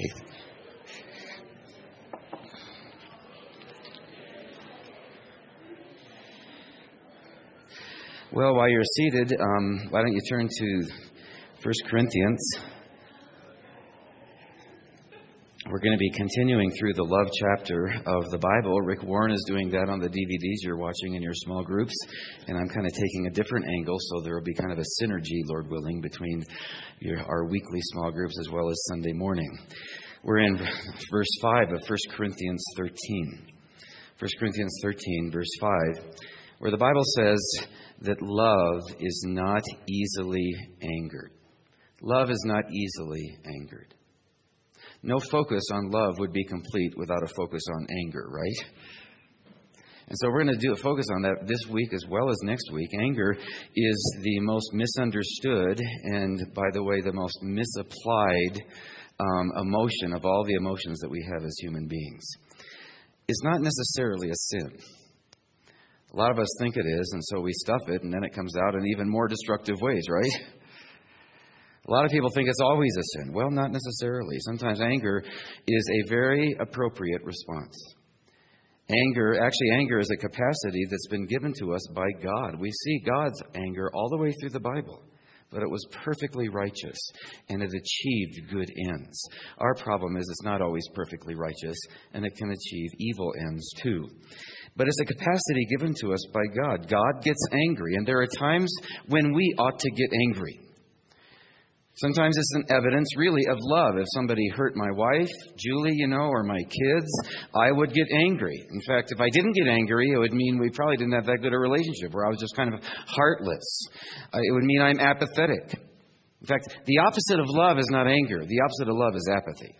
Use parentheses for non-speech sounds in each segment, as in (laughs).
Keith. Well, while you're seated, um, why don't you turn to 1 Corinthians? We're going to be continuing through the love chapter of the Bible. Rick Warren is doing that on the DVDs you're watching in your small groups, and I'm kind of taking a different angle, so there will be kind of a synergy, Lord willing, between your, our weekly small groups as well as Sunday morning. We're in verse 5 of 1 Corinthians 13. 1 Corinthians 13, verse 5, where the Bible says that love is not easily angered. Love is not easily angered. No focus on love would be complete without a focus on anger, right? And so we're going to do a focus on that this week as well as next week. Anger is the most misunderstood and, by the way, the most misapplied um, emotion of all the emotions that we have as human beings. It's not necessarily a sin. A lot of us think it is, and so we stuff it, and then it comes out in even more destructive ways, right? A lot of people think it's always a sin. Well, not necessarily. Sometimes anger is a very appropriate response. Anger, actually, anger is a capacity that's been given to us by God. We see God's anger all the way through the Bible, but it was perfectly righteous and it achieved good ends. Our problem is it's not always perfectly righteous and it can achieve evil ends too. But it's a capacity given to us by God. God gets angry, and there are times when we ought to get angry. Sometimes it's an evidence, really, of love. If somebody hurt my wife, Julie, you know, or my kids, I would get angry. In fact, if I didn't get angry, it would mean we probably didn't have that good a relationship, where I was just kind of heartless. Uh, it would mean I'm apathetic. In fact, the opposite of love is not anger, the opposite of love is apathy.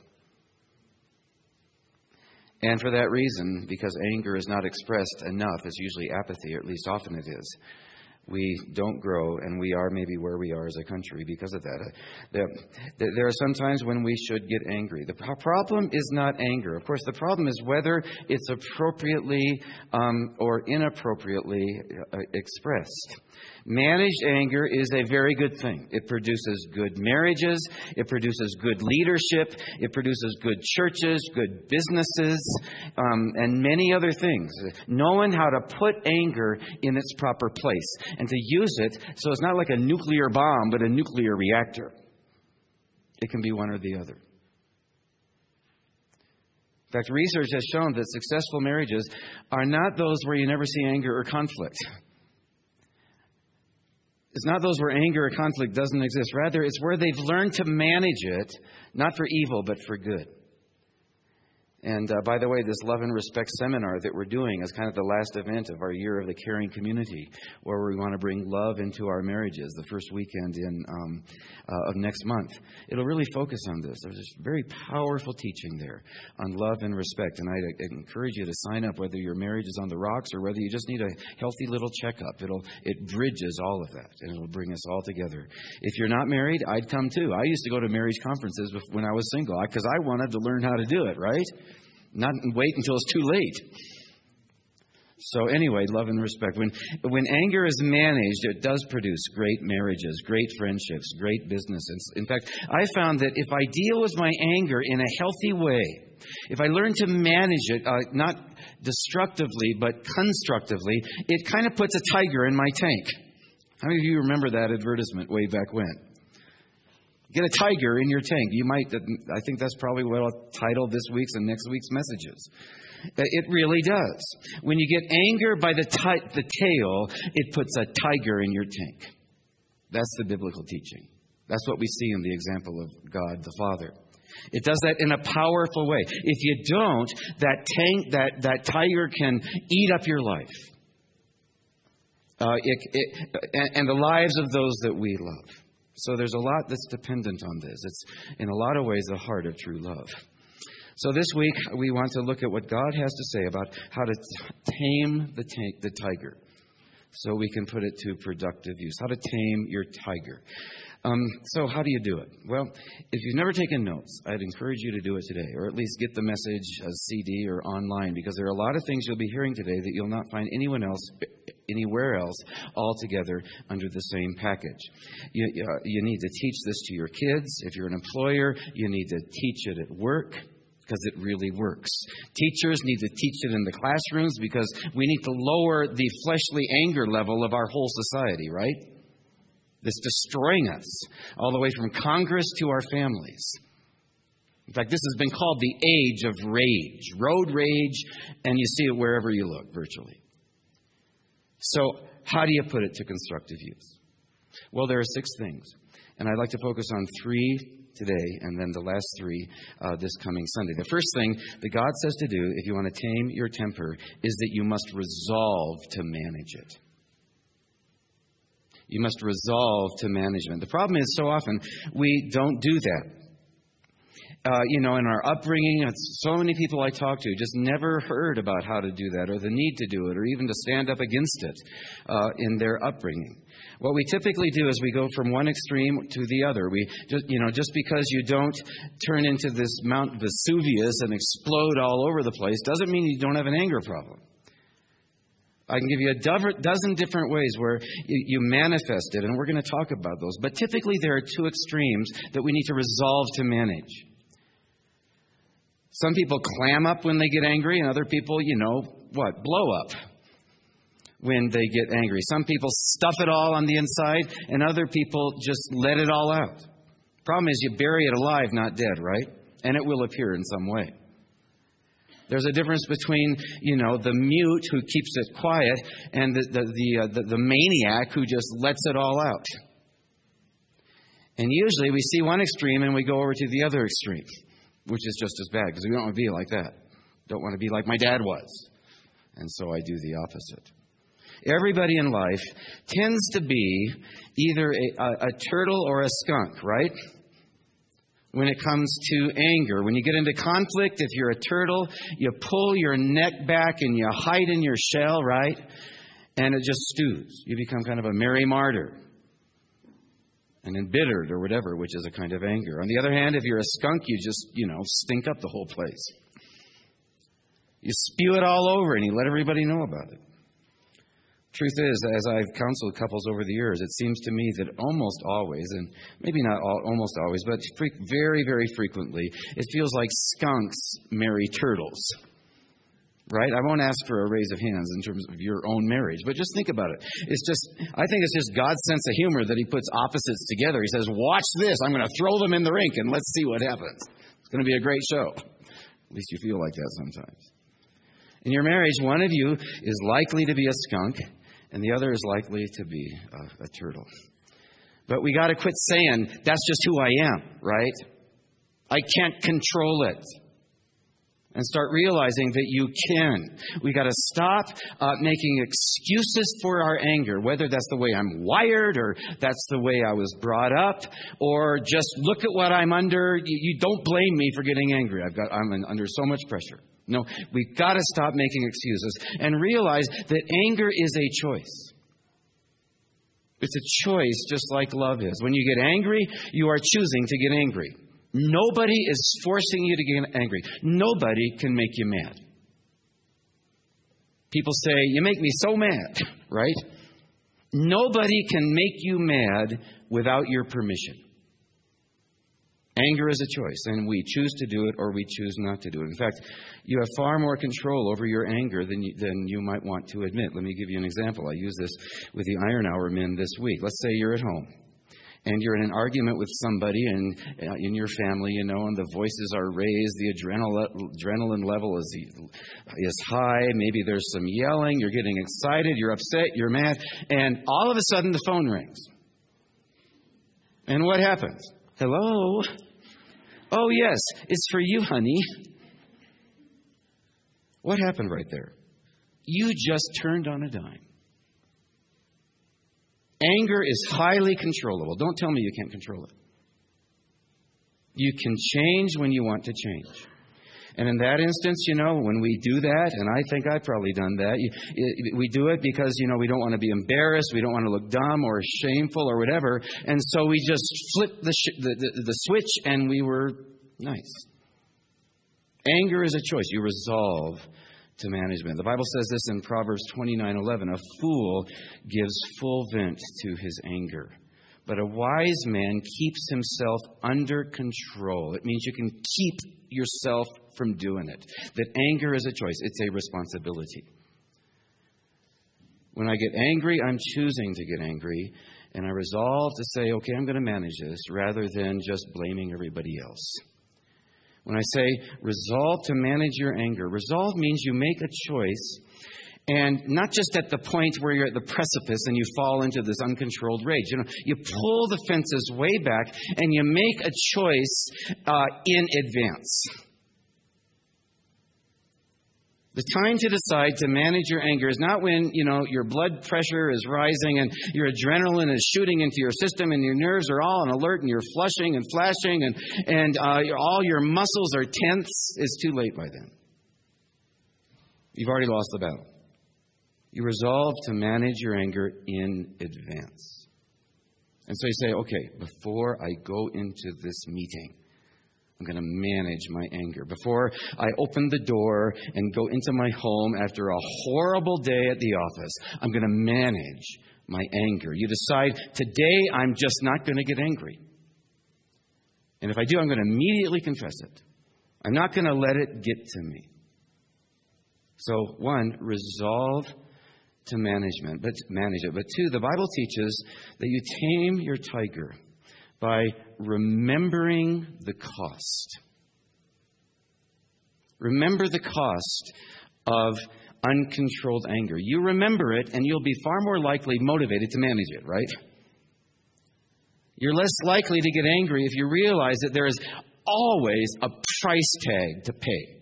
And for that reason, because anger is not expressed enough, it's usually apathy, or at least often it is we don't grow, and we are maybe where we are as a country because of that. There, are some times when we should get angry. The problem is not anger. Of course, the problem is whether it's appropriately um, or inappropriately uh, expressed. Managed anger is a very good thing. It produces good marriages, it produces good leadership, it produces good churches, good businesses, um, and many other things. Knowing how to put anger in its proper place and to use it so it's not like a nuclear bomb, but a nuclear reactor. It can be one or the other. In fact, research has shown that successful marriages are not those where you never see anger or conflict. It's not those where anger or conflict doesn't exist. Rather, it's where they've learned to manage it, not for evil, but for good. And uh, by the way, this Love and Respect seminar that we're doing is kind of the last event of our year of the caring community, where we want to bring love into our marriages. The first weekend in um, uh, of next month, it'll really focus on this. There's a very powerful teaching there on love and respect, and I encourage you to sign up, whether your marriage is on the rocks or whether you just need a healthy little checkup. It'll it bridges all of that, and it'll bring us all together. If you're not married, I'd come too. I used to go to marriage conferences when I was single because I wanted to learn how to do it. Right not wait until it's too late. So anyway, love and respect. When when anger is managed, it does produce great marriages, great friendships, great businesses. In fact, I found that if I deal with my anger in a healthy way, if I learn to manage it, uh, not destructively but constructively, it kind of puts a tiger in my tank. How many of you remember that advertisement way back when? Get a tiger in your tank. You might, I think that's probably what I'll title this week's and next week's messages. Uh, it really does. When you get anger by the, the tail, it puts a tiger in your tank. That's the biblical teaching. That's what we see in the example of God the Father. It does that in a powerful way. If you don't, that tank, that, that tiger can eat up your life. Uh, it, it, and the lives of those that we love. So there's a lot that's dependent on this. It's, in a lot of ways, the heart of true love. So this week, we want to look at what God has to say about how to tame the, t- the tiger so we can put it to productive use. How to tame your tiger. Um, so, how do you do it? Well, if you've never taken notes, I'd encourage you to do it today, or at least get the message as CD or online, because there are a lot of things you'll be hearing today that you'll not find anyone else, anywhere else, all together under the same package. You, uh, you need to teach this to your kids. If you're an employer, you need to teach it at work because it really works. Teachers need to teach it in the classrooms because we need to lower the fleshly anger level of our whole society, right? That's destroying us, all the way from Congress to our families. In fact, this has been called the age of rage, road rage, and you see it wherever you look, virtually. So, how do you put it to constructive use? Well, there are six things, and I'd like to focus on three today and then the last three uh, this coming Sunday. The first thing that God says to do if you want to tame your temper is that you must resolve to manage it. You must resolve to management. The problem is so often we don't do that. Uh, you know, in our upbringing, so many people I talk to just never heard about how to do that or the need to do it or even to stand up against it uh, in their upbringing. What we typically do is we go from one extreme to the other. We just, you know, just because you don't turn into this Mount Vesuvius and explode all over the place doesn't mean you don't have an anger problem. I can give you a dozen different ways where you manifest it, and we're going to talk about those. But typically, there are two extremes that we need to resolve to manage. Some people clam up when they get angry, and other people, you know, what? Blow up when they get angry. Some people stuff it all on the inside, and other people just let it all out. Problem is, you bury it alive, not dead, right? And it will appear in some way. There's a difference between, you know, the mute who keeps it quiet and the, the, the, uh, the, the maniac who just lets it all out. And usually we see one extreme and we go over to the other extreme, which is just as bad because we don't want to be like that. Don't want to be like my dad was. And so I do the opposite. Everybody in life tends to be either a, a, a turtle or a skunk, right? When it comes to anger. When you get into conflict, if you're a turtle, you pull your neck back and you hide in your shell, right? And it just stews. You become kind of a merry martyr and embittered or whatever, which is a kind of anger. On the other hand, if you're a skunk, you just, you know, stink up the whole place. You spew it all over and you let everybody know about it. Truth is, as I've counseled couples over the years, it seems to me that almost always, and maybe not all, almost always, but very, very frequently, it feels like skunks marry turtles. Right? I won't ask for a raise of hands in terms of your own marriage, but just think about it. It's just, I think it's just God's sense of humor that He puts opposites together. He says, Watch this. I'm going to throw them in the rink and let's see what happens. It's going to be a great show. At least you feel like that sometimes. In your marriage, one of you is likely to be a skunk and the other is likely to be a, a turtle. But we got to quit saying, that's just who I am, right? I can't control it. And start realizing that you can. We got to stop uh, making excuses for our anger, whether that's the way I'm wired or that's the way I was brought up, or just look at what I'm under. You, you don't blame me for getting angry. I've got, I'm under so much pressure. No, we've got to stop making excuses and realize that anger is a choice. It's a choice just like love is. When you get angry, you are choosing to get angry. Nobody is forcing you to get angry. Nobody can make you mad. People say, You make me so mad, (laughs) right? Nobody can make you mad without your permission. Anger is a choice, and we choose to do it or we choose not to do it. In fact, you have far more control over your anger than you, than you might want to admit. Let me give you an example. I use this with the Iron Hour men this week. Let's say you're at home and you're in an argument with somebody and uh, in your family, you know, and the voices are raised, the adrenaline, adrenaline level is, is high, maybe there's some yelling, you're getting excited, you're upset, you're mad, and all of a sudden the phone rings. And what happens? Hello? Oh, yes, it's for you, honey. What happened right there? You just turned on a dime. Anger is highly controllable. Don't tell me you can't control it. You can change when you want to change. And in that instance, you know, when we do that, and I think I've probably done that, we do it because, you know, we don't want to be embarrassed, we don't want to look dumb or shameful or whatever, and so we just flip the, sh- the, the, the switch and we were nice. Anger is a choice. You resolve to management. The Bible says this in Proverbs 29:11, a fool gives full vent to his anger. But a wise man keeps himself under control. It means you can keep yourself from doing it. That anger is a choice, it's a responsibility. When I get angry, I'm choosing to get angry, and I resolve to say, okay, I'm going to manage this rather than just blaming everybody else. When I say resolve to manage your anger, resolve means you make a choice and not just at the point where you're at the precipice and you fall into this uncontrolled rage. You know, you pull the fences way back and you make a choice uh, in advance. The time to decide to manage your anger is not when, you know, your blood pressure is rising and your adrenaline is shooting into your system and your nerves are all on alert and you're flushing and flashing and, and uh, all your muscles are tense. It's too late by then. You've already lost the battle. You resolve to manage your anger in advance. And so you say, okay, before I go into this meeting, I'm going to manage my anger. Before I open the door and go into my home after a horrible day at the office, I'm going to manage my anger. You decide, today I'm just not going to get angry. And if I do, I'm going to immediately confess it. I'm not going to let it get to me. So, one, resolve to management, but manage it. But two, the Bible teaches that you tame your tiger by remembering the cost. Remember the cost of uncontrolled anger. You remember it, and you'll be far more likely motivated to manage it, right? You're less likely to get angry if you realize that there is always a price tag to pay.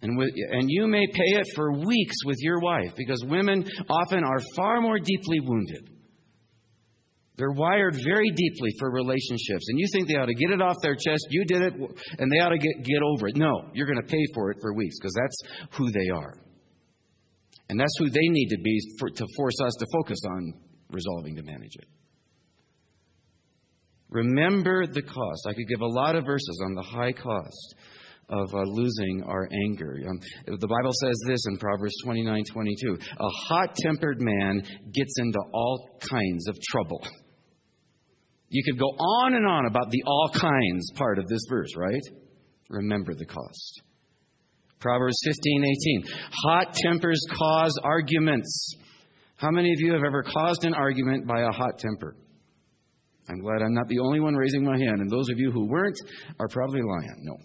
And, with, and you may pay it for weeks with your wife because women often are far more deeply wounded. They're wired very deeply for relationships. And you think they ought to get it off their chest. You did it, and they ought to get, get over it. No, you're going to pay for it for weeks because that's who they are. And that's who they need to be for, to force us to focus on resolving to manage it. Remember the cost. I could give a lot of verses on the high cost of uh, losing our anger. Um, the Bible says this in Proverbs 29 22. A hot tempered man gets into all kinds of trouble. You could go on and on about the all kinds part of this verse, right? Remember the cost. Proverbs 15 18. Hot tempers cause arguments. How many of you have ever caused an argument by a hot temper? I'm glad I'm not the only one raising my hand, and those of you who weren't are probably lying. No.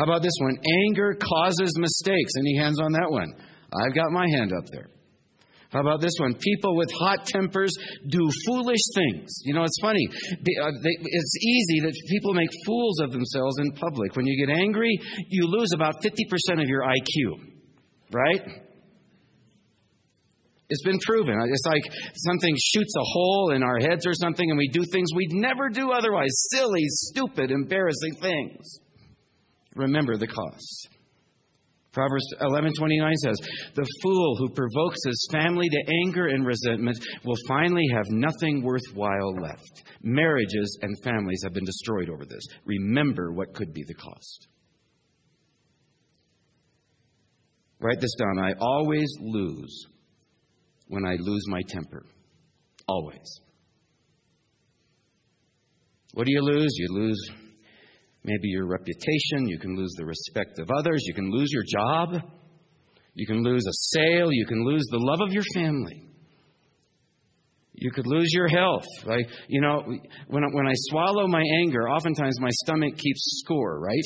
How about this one? Anger causes mistakes. Any hands on that one? I've got my hand up there. How about this one? People with hot tempers do foolish things. You know, it's funny. Uh, it's easy that people make fools of themselves in public. When you get angry, you lose about 50% of your IQ, right? It's been proven. It's like something shoots a hole in our heads or something, and we do things we'd never do otherwise silly, stupid, embarrassing things. Remember the cost. Proverbs 11:29 says, "The fool who provokes his family to anger and resentment will finally have nothing worthwhile left. Marriages and families have been destroyed over this. Remember what could be the cost." Write this down. I always lose when I lose my temper. Always. What do you lose? You lose maybe your reputation. You can lose the respect of others. You can lose your job. You can lose a sale. You can lose the love of your family. You could lose your health. Like, you know, when, when I swallow my anger, oftentimes my stomach keeps score, right?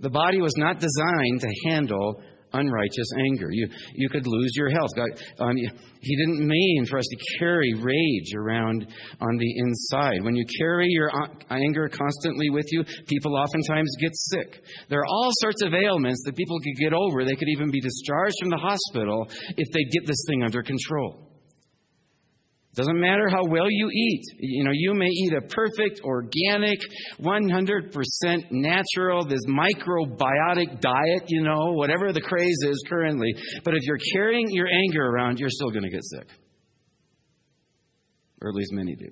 The body was not designed to handle unrighteous anger. You, you could lose your health. God, um, he didn't mean for us to carry rage around on the inside. When you carry your anger constantly with you, people oftentimes get sick. There are all sorts of ailments that people could get over. They could even be discharged from the hospital if they get this thing under control. Doesn't matter how well you eat. You know, you may eat a perfect, organic, 100% natural, this microbiotic diet, you know, whatever the craze is currently. But if you're carrying your anger around, you're still going to get sick. Or at least many do.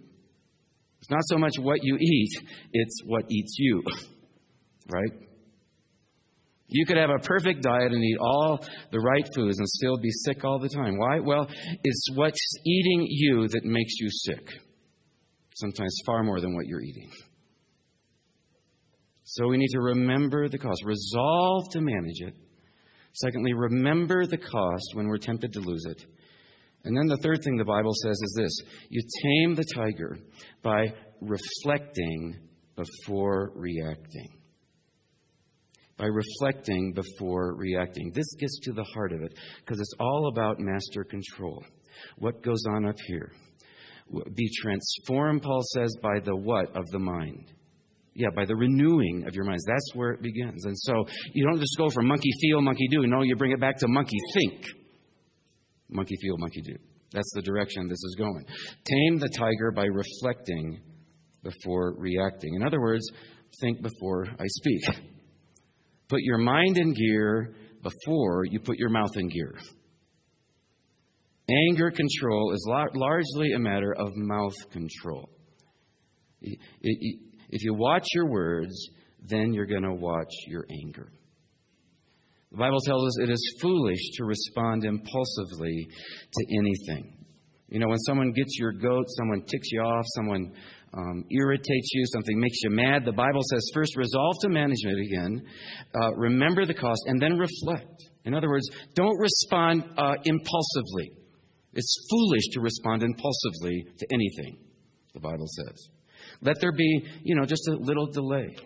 It's not so much what you eat, it's what eats you. (laughs) Right? You could have a perfect diet and eat all the right foods and still be sick all the time. Why? Well, it's what's eating you that makes you sick. Sometimes far more than what you're eating. So we need to remember the cost, resolve to manage it. Secondly, remember the cost when we're tempted to lose it. And then the third thing the Bible says is this you tame the tiger by reflecting before reacting by reflecting before reacting. This gets to the heart of it because it's all about master control. What goes on up here? Be transformed, Paul says, by the what of the mind? Yeah, by the renewing of your minds. That's where it begins. And so you don't just go from monkey feel, monkey do. No, you bring it back to monkey think. Monkey feel, monkey do. That's the direction this is going. Tame the tiger by reflecting before reacting. In other words, think before I speak. Put your mind in gear before you put your mouth in gear. Anger control is largely a matter of mouth control. If you watch your words, then you're going to watch your anger. The Bible tells us it is foolish to respond impulsively to anything. You know, when someone gets your goat, someone ticks you off, someone um, irritates you, something makes you mad, the Bible says first resolve to manage it again, uh, remember the cost, and then reflect. In other words, don't respond uh, impulsively. It's foolish to respond impulsively to anything, the Bible says. Let there be, you know, just a little delay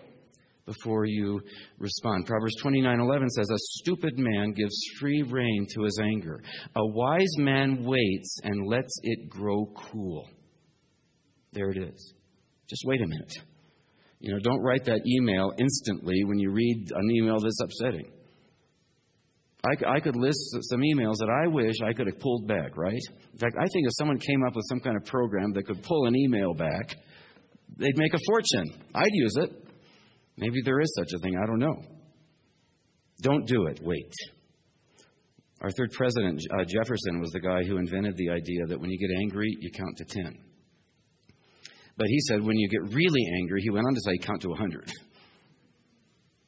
before you respond. Proverbs 29:11 says a stupid man gives free rein to his anger. A wise man waits and lets it grow cool. There it is. Just wait a minute. You know, don't write that email instantly when you read an email that's upsetting. I, I could list some emails that I wish I could have pulled back, right? In fact, I think if someone came up with some kind of program that could pull an email back, they'd make a fortune. I'd use it. Maybe there is such a thing. I don't know. Don't do it. Wait. Our third president, uh, Jefferson, was the guy who invented the idea that when you get angry, you count to 10. But he said when you get really angry, he went on to say count to 100.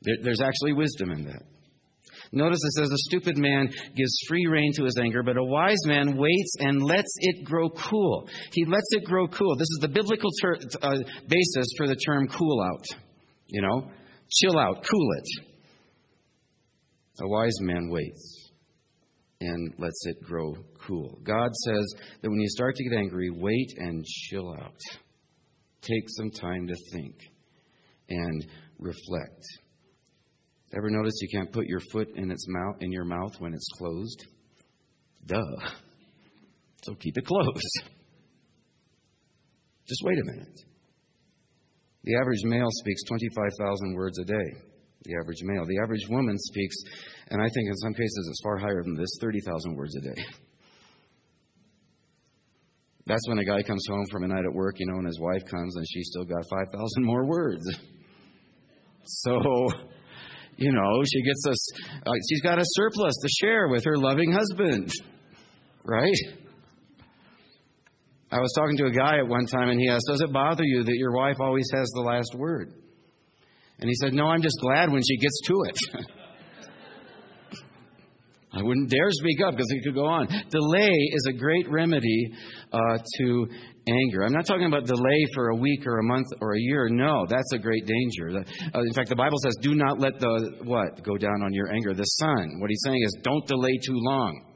There, there's actually wisdom in that. Notice it says, A stupid man gives free rein to his anger, but a wise man waits and lets it grow cool. He lets it grow cool. This is the biblical ter- uh, basis for the term cool out. You know, chill out, cool it. A wise man waits and lets it grow cool. God says that when you start to get angry, wait and chill out. Take some time to think and reflect. Ever notice you can't put your foot in its mouth in your mouth when it's closed? Duh. So keep it closed. Just wait a minute. The average male speaks 25,000 words a day. The average male. The average woman speaks, and I think in some cases it's far higher than this 30,000 words a day. That's when a guy comes home from a night at work, you know, and his wife comes and she's still got 5,000 more words. So, you know, she gets us, uh, she's got a surplus to share with her loving husband, right? I was talking to a guy at one time and he asked, Does it bother you that your wife always has the last word? And he said, No, I'm just glad when she gets to it. (laughs) I wouldn't dare speak up because it could go on. Delay is a great remedy uh, to anger. I'm not talking about delay for a week or a month or a year. No, that's a great danger. Uh, in fact, the Bible says, "Do not let the what go down on your anger." The sun. What he's saying is, don't delay too long.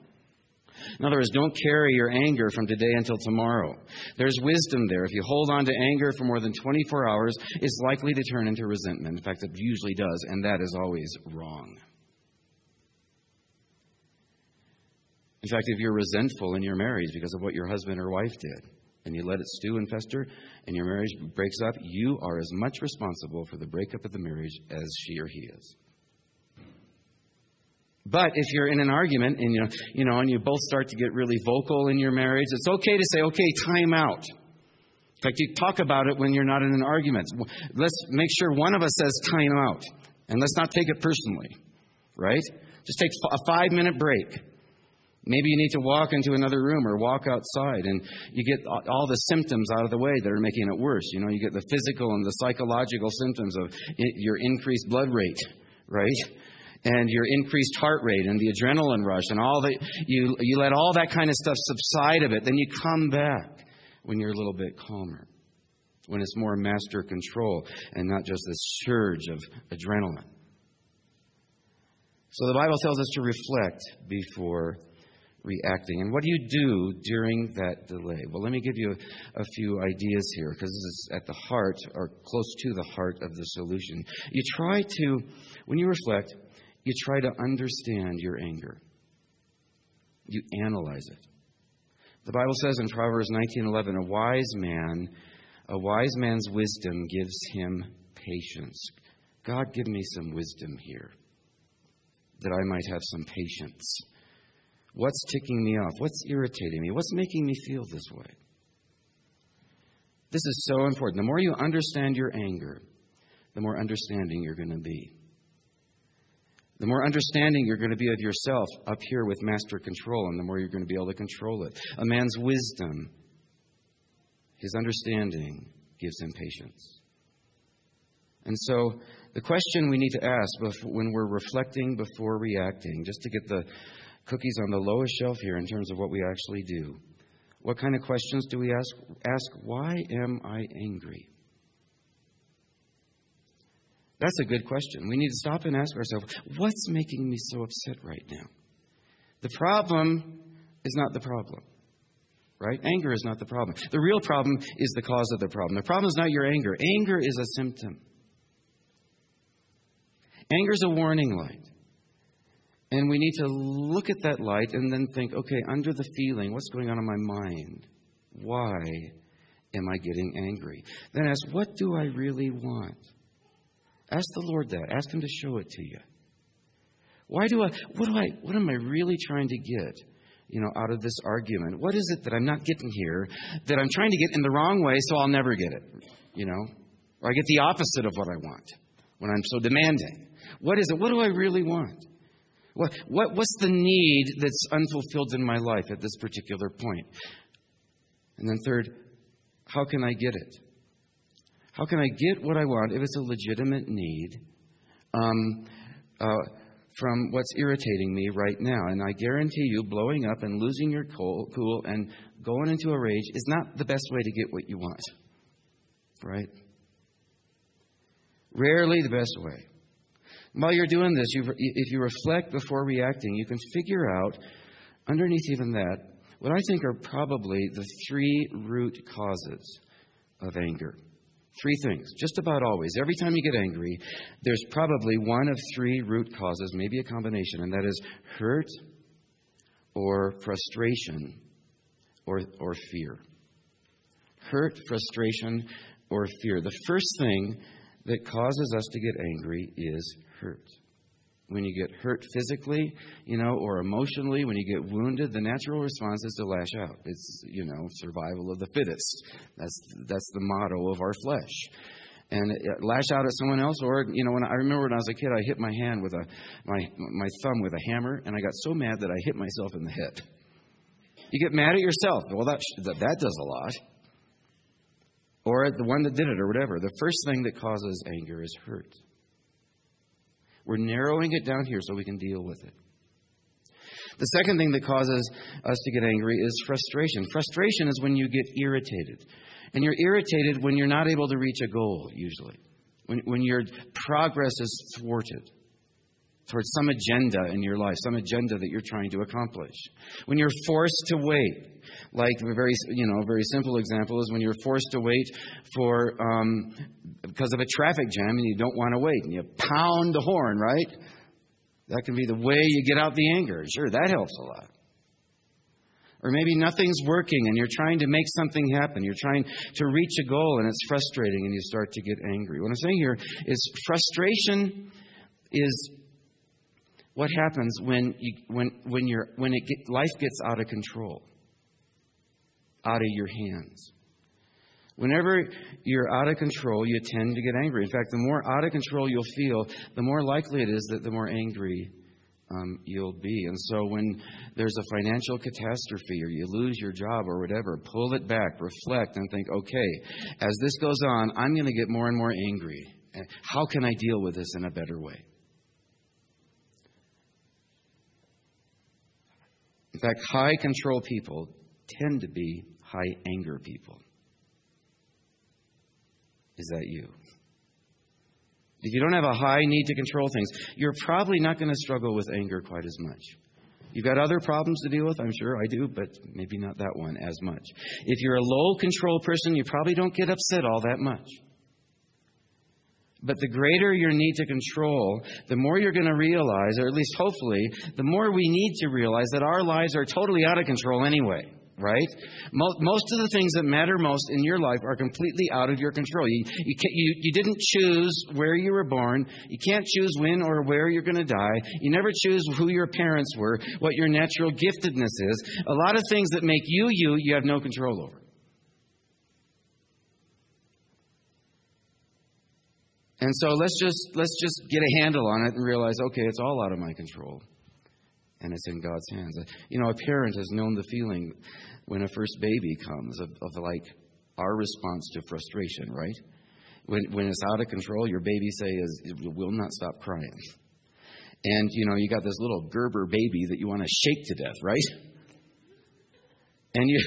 In other words, don't carry your anger from today until tomorrow. There's wisdom there. If you hold on to anger for more than 24 hours, it's likely to turn into resentment. In fact, it usually does, and that is always wrong. In fact, if you're resentful in your marriage because of what your husband or wife did, and you let it stew and fester, and your marriage breaks up, you are as much responsible for the breakup of the marriage as she or he is. But if you're in an argument and you know, you know, and you both start to get really vocal in your marriage, it's okay to say, "Okay, time out." In fact, you talk about it when you're not in an argument. Let's make sure one of us says time out, and let's not take it personally, right? Just take a five minute break. Maybe you need to walk into another room or walk outside, and you get all the symptoms out of the way that are making it worse. You know, you get the physical and the psychological symptoms of your increased blood rate, right? And your increased heart rate and the adrenaline rush and all that. You, you let all that kind of stuff subside of it. Then you come back when you're a little bit calmer, when it's more master control and not just this surge of adrenaline. So the Bible tells us to reflect before reacting. And what do you do during that delay? Well, let me give you a, a few ideas here because this is at the heart or close to the heart of the solution. You try to, when you reflect, you try to understand your anger. You analyze it. The Bible says in Proverbs 19:11, a wise man, a wise man's wisdom gives him patience. God, give me some wisdom here that I might have some patience. What's ticking me off? What's irritating me? What's making me feel this way? This is so important. The more you understand your anger, the more understanding you're going to be. The more understanding you're going to be of yourself up here with master control, and the more you're going to be able to control it. A man's wisdom, his understanding, gives him patience. And so, the question we need to ask when we're reflecting before reacting, just to get the cookies on the lowest shelf here in terms of what we actually do. What kind of questions do we ask? Ask, why am I angry? That's a good question. We need to stop and ask ourselves, what's making me so upset right now? The problem is not the problem, right? Anger is not the problem. The real problem is the cause of the problem. The problem is not your anger, anger is a symptom. Anger is a warning light. And we need to look at that light and then think, okay, under the feeling, what's going on in my mind? Why am I getting angry? Then ask, what do I really want? Ask the Lord that. Ask Him to show it to you. Why do I, what do I, what am I really trying to get, you know, out of this argument? What is it that I'm not getting here that I'm trying to get in the wrong way so I'll never get it, you know? Or I get the opposite of what I want when I'm so demanding. What is it? What do I really want? What, what, what's the need that's unfulfilled in my life at this particular point? And then, third, how can I get it? How can I get what I want if it's a legitimate need um, uh, from what's irritating me right now? And I guarantee you, blowing up and losing your cool, cool and going into a rage is not the best way to get what you want. Right? Rarely the best way. While you're doing this, if you reflect before reacting, you can figure out, underneath even that, what I think are probably the three root causes of anger. Three things, just about always. Every time you get angry, there's probably one of three root causes, maybe a combination, and that is hurt or frustration or, or fear. Hurt, frustration, or fear. The first thing that causes us to get angry is hurt. When you get hurt physically, you know, or emotionally, when you get wounded, the natural response is to lash out. It's, you know, survival of the fittest. That's that's the motto of our flesh. And uh, lash out at someone else, or you know, when I, I remember when I was a kid, I hit my hand with a my my thumb with a hammer, and I got so mad that I hit myself in the head. You get mad at yourself. Well, that that does a lot or the one that did it or whatever. The first thing that causes anger is hurt. We're narrowing it down here so we can deal with it. The second thing that causes us to get angry is frustration. Frustration is when you get irritated. And you're irritated when you're not able to reach a goal, usually, when, when your progress is thwarted towards some agenda in your life, some agenda that you're trying to accomplish. When you're forced to wait, like a very, you know, very simple example is when you're forced to wait for um, because of a traffic jam and you don't want to wait and you pound the horn, right? That can be the way you get out the anger. Sure, that helps a lot. Or maybe nothing's working and you're trying to make something happen. You're trying to reach a goal and it's frustrating and you start to get angry. What I'm saying here is frustration is What happens when, you, when, when, you when it get, life gets out of control, out of your hands? Whenever you're out of control, you tend to get angry. In fact, the more out of control you'll feel, the more likely it is that the more angry um, you'll be. And so when there's a financial catastrophe or you lose your job or whatever, pull it back, reflect, and think, okay, as this goes on, I'm going to get more and more angry. How can I deal with this in a better way? In fact, high control people tend to be high anger people. Is that you? If you don't have a high need to control things, you're probably not going to struggle with anger quite as much. You've got other problems to deal with, I'm sure I do, but maybe not that one as much. If you're a low control person, you probably don't get upset all that much. But the greater your need to control, the more you're going to realize, or at least hopefully, the more we need to realize that our lives are totally out of control anyway right? Most of the things that matter most in your life are completely out of your control. You, you, you, you didn't choose where you were born. You can't choose when or where you're going to die. You never choose who your parents were, what your natural giftedness is. A lot of things that make you you, you have no control over. And so let's just let's just get a handle on it and realize, okay, it's all out of my control and it's in God's hands. You know, a parent has known the feeling when a first baby comes of, of like our response to frustration, right? When, when it's out of control, your baby say is will not stop crying. And you know, you got this little Gerber baby that you want to shake to death, right? And you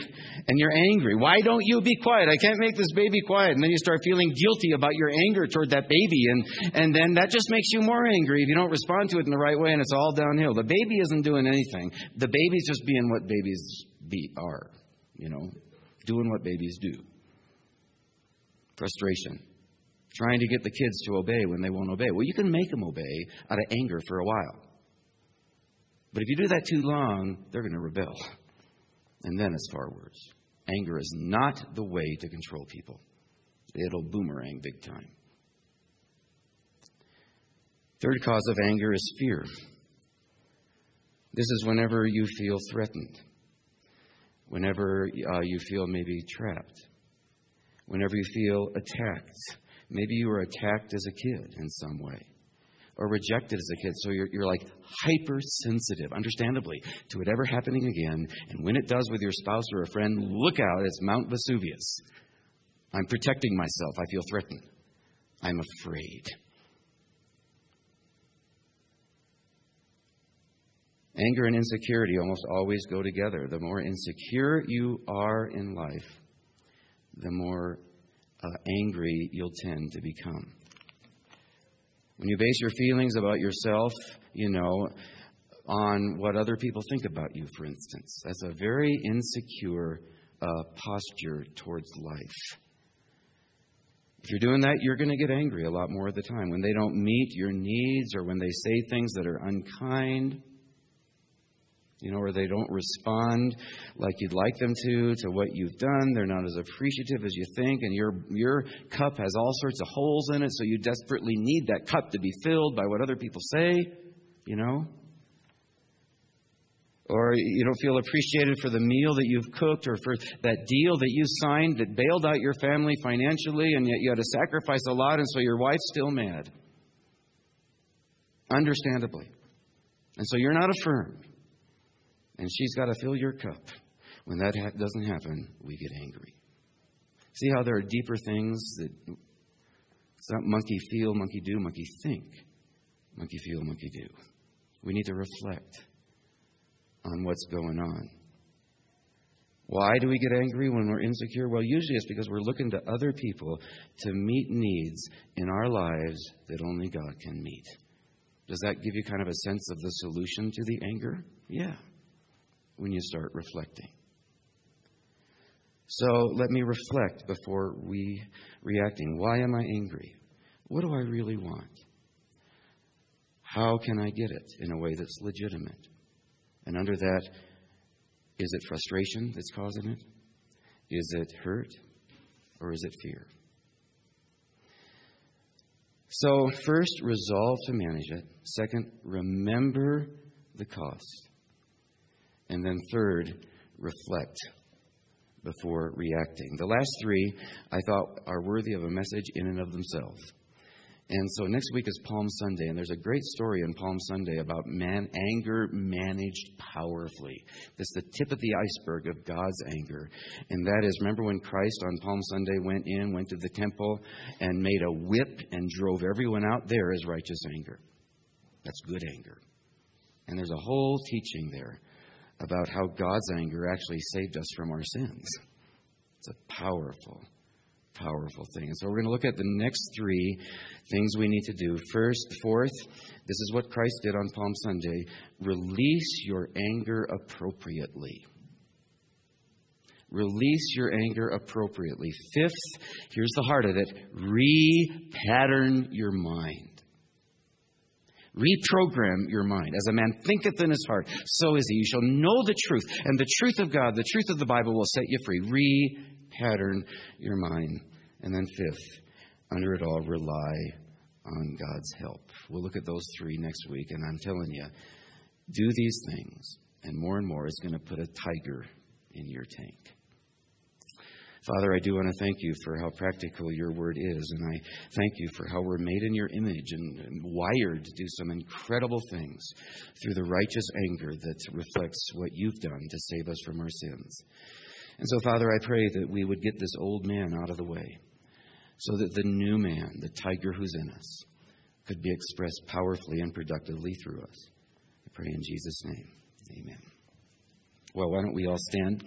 and you're angry. Why don't you be quiet? I can't make this baby quiet. And then you start feeling guilty about your anger toward that baby, and and then that just makes you more angry if you don't respond to it in the right way, and it's all downhill. The baby isn't doing anything. The baby's just being what babies be are, you know, doing what babies do. Frustration. Trying to get the kids to obey when they won't obey. Well, you can make them obey out of anger for a while. But if you do that too long, they're going to rebel. (laughs) And then it's far worse. Anger is not the way to control people, it'll boomerang big time. Third cause of anger is fear. This is whenever you feel threatened, whenever uh, you feel maybe trapped, whenever you feel attacked. Maybe you were attacked as a kid in some way or rejected as a kid. So you're, you're like hypersensitive, understandably, to it ever happening again. And when it does with your spouse or a friend, look out, it's Mount Vesuvius. I'm protecting myself. I feel threatened. I'm afraid. Anger and insecurity almost always go together. The more insecure you are in life, the more uh, angry you'll tend to become. When you base your feelings about yourself, you know, on what other people think about you, for instance, that's a very insecure uh, posture towards life. If you're doing that, you're going to get angry a lot more of the time. When they don't meet your needs or when they say things that are unkind, you know, or they don't respond like you'd like them to to what you've done. They're not as appreciative as you think, and your your cup has all sorts of holes in it, so you desperately need that cup to be filled by what other people say, you know. Or you don't feel appreciated for the meal that you've cooked or for that deal that you signed that bailed out your family financially, and yet you had to sacrifice a lot, and so your wife's still mad. Understandably. And so you're not affirmed and she's got to fill your cup. When that ha- doesn't happen, we get angry. See how there are deeper things that it's not monkey feel, monkey do, monkey think. Monkey feel, monkey do. We need to reflect on what's going on. Why do we get angry when we're insecure? Well, usually it's because we're looking to other people to meet needs in our lives that only God can meet. Does that give you kind of a sense of the solution to the anger? Yeah when you start reflecting. So let me reflect before we reacting. Why am I angry? What do I really want? How can I get it in a way that's legitimate? And under that, is it frustration that's causing it? Is it hurt? Or is it fear? So, first, resolve to manage it. Second, remember the cost. And then, third, reflect before reacting. The last three I thought are worthy of a message in and of themselves. And so next week is Palm Sunday, and there's a great story in Palm Sunday about man, anger managed powerfully. This is the tip of the iceberg of God's anger. And that is, remember when Christ on Palm Sunday went in, went to the temple, and made a whip and drove everyone out? There is righteous anger. That's good anger. And there's a whole teaching there about how God's anger actually saved us from our sins. It's a powerful, powerful thing. And so we're going to look at the next three things we need to do. First, fourth, this is what Christ did on Palm Sunday release your anger appropriately. Release your anger appropriately. Fifth, here's the heart of it repattern your mind. Reprogram your mind. As a man thinketh in his heart, so is he. You shall know the truth, and the truth of God, the truth of the Bible will set you free. Repattern your mind. And then, fifth, under it all, rely on God's help. We'll look at those three next week, and I'm telling you, do these things, and more and more is going to put a tiger in your tank. Father, I do want to thank you for how practical your word is, and I thank you for how we're made in your image and, and wired to do some incredible things through the righteous anger that reflects what you've done to save us from our sins. And so, Father, I pray that we would get this old man out of the way so that the new man, the tiger who's in us, could be expressed powerfully and productively through us. I pray in Jesus' name. Amen. Well, why don't we all stand?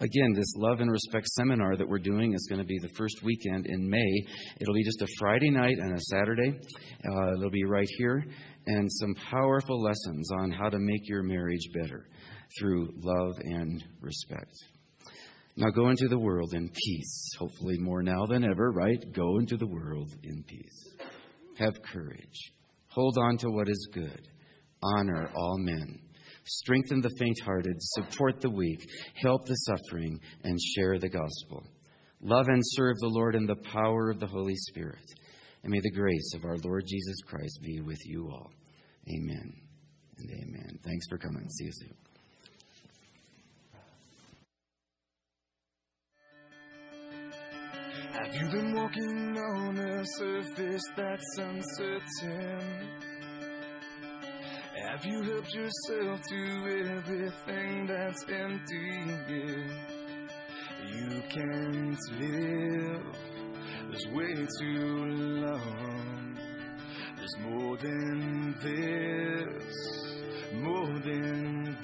Again, this Love and Respect seminar that we're doing is going to be the first weekend in May. It'll be just a Friday night and a Saturday. Uh, it'll be right here. And some powerful lessons on how to make your marriage better through love and respect. Now go into the world in peace. Hopefully, more now than ever, right? Go into the world in peace. Have courage. Hold on to what is good. Honor all men strengthen the faint hearted, support the weak, help the suffering, and share the gospel. Love and serve the Lord in the power of the Holy Spirit. And may the grace of our Lord Jesus Christ be with you all. Amen and amen. Thanks for coming. See you soon. Have you been walking on a surface that's uncertain? Have you helped yourself to everything that's empty? You can't live this way too long. There's more than this, more than